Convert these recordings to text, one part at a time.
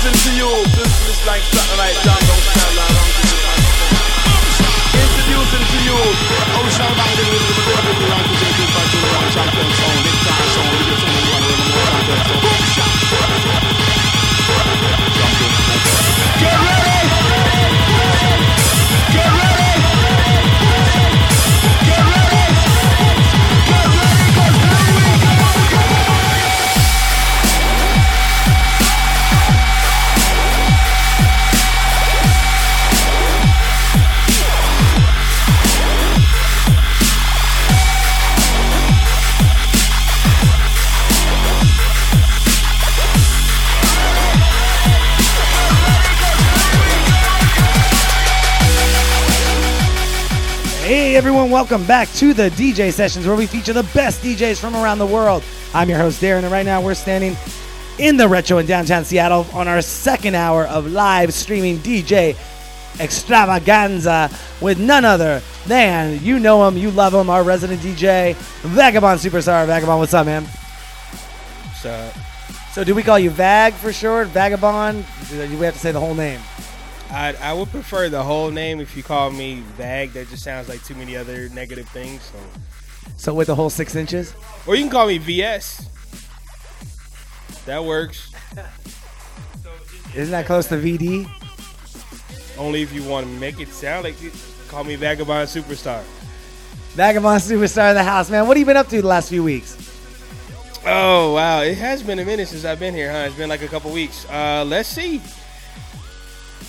Introducing to you, this is like satellite jungle style. Introducing everyone, welcome back to the DJ sessions where we feature the best DJs from around the world. I'm your host Darren, and right now we're standing in the retro in downtown Seattle on our second hour of live streaming DJ extravaganza with none other than you know him, you love him, our resident DJ, Vagabond Superstar. Vagabond, what's up, man? So So, do we call you Vag for short? Vagabond? Do we have to say the whole name? I I would prefer the whole name if you call me Vag. That just sounds like too many other negative things. So, So, with the whole six inches? or you can call me VS. That works. Isn't that close to VD? Only if you want to make it sound like it. Call me Vagabond Superstar. Vagabond Superstar of the house, man. What have you been up to the last few weeks? Oh wow, it has been a minute since I've been here, huh? It's been like a couple weeks. Uh, let's see.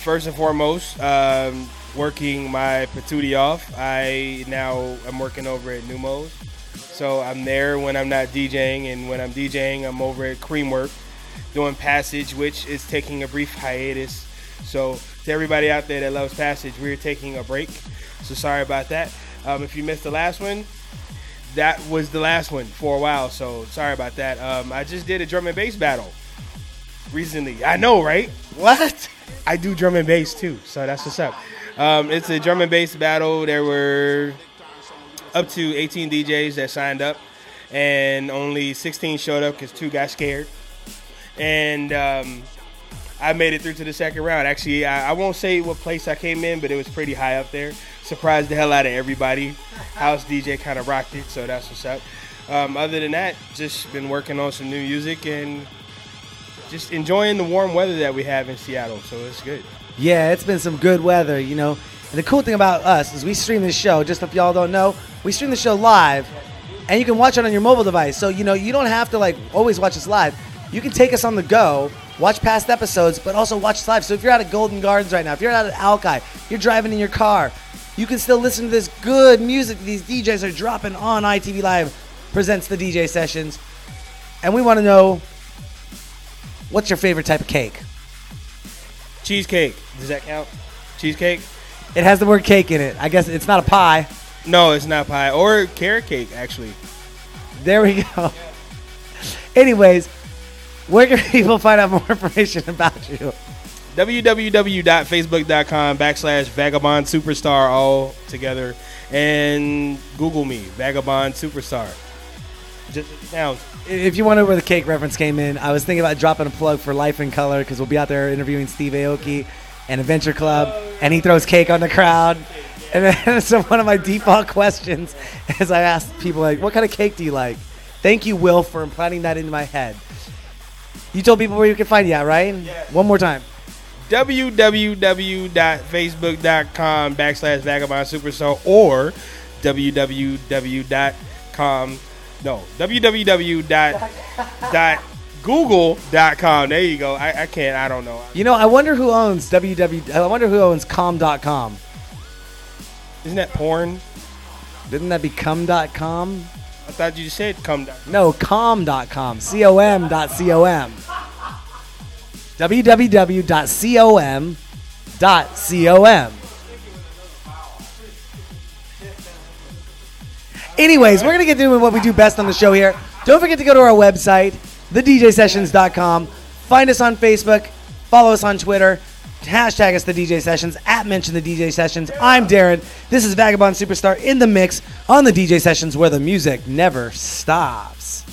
First and foremost, um, working my patootie off. I now I'm working over at Neumos, so I'm there when I'm not DJing, and when I'm DJing, I'm over at Kremwerk doing Passage, which is taking a brief hiatus. So to everybody out there that loves Passage, we're taking a break. So sorry about that. Um, if you missed the last one, that was the last one for a while. So sorry about that. Um, I just did a drum and bass battle recently. I know, right? What? I do drum and bass too, so that's what's up. Um, it's a drum and bass battle. There were up to 18 DJs that signed up, and only 16 showed up because two got scared. And um, I made it through to the second round. Actually, I, I won't say what place I came in, but it was pretty high up there. Surprised the hell out of everybody. House DJ kind of rocked it, so that's what's up. Um, other than that, just been working on some new music and just enjoying the warm weather that we have in Seattle. So it's good. Yeah, it's been some good weather, you know. And the cool thing about us is we stream this show, just if y'all don't know, we stream the show live and you can watch it on your mobile device. So, you know, you don't have to like always watch us live. You can take us on the go, watch past episodes, but also watch us live. So if you're out at Golden Gardens right now, if you're out at Alki, you're driving in your car, you can still listen to this good music these DJs are dropping on ITV Live presents the DJ sessions. And we want to know what's your favorite type of cake? Cheesecake. Does that count? Cheesecake? It has the word cake in it. I guess it's not a pie. No, it's not pie or carrot cake. Actually, There we go. Anyways, where can people find out more information about you? www.facebook.com backslash vagabond superstar all together and Google me vagabond superstar. Just now, If you wonder where the cake reference came in, I was thinking about dropping a plug for Life in Color because we'll be out there interviewing Steve Aoki and Adventure Club, and he throws cake on the crowd. And then, so one of my default questions is I ask people like, "What kind of cake do you like?" Thank you, Will, for implanting that into my head. You told people where you can find you at, right? One more time. www.facebook.com backslash vagabond superstar or www.com no www.google.com there you go I, I can't I don't know You know, I wonder who owns www. I wonder who owns com.com. isn't that porn Didn't that be cum.com? I thought you said come down No, com.com. C-O-M dot C-O-M. www.com dot C-O-M. Anyways, we're going to get doing what we do best on the show here. Don't forget to go to our website, thedjsessions.com. Find us on Facebook. Follow us on Twitter. Hashtag us the DJ Sessions. At mention the DJ Sessions. I'm Darren. This is Vagabond Superstar in the mix on the DJ Sessions where the music never stops.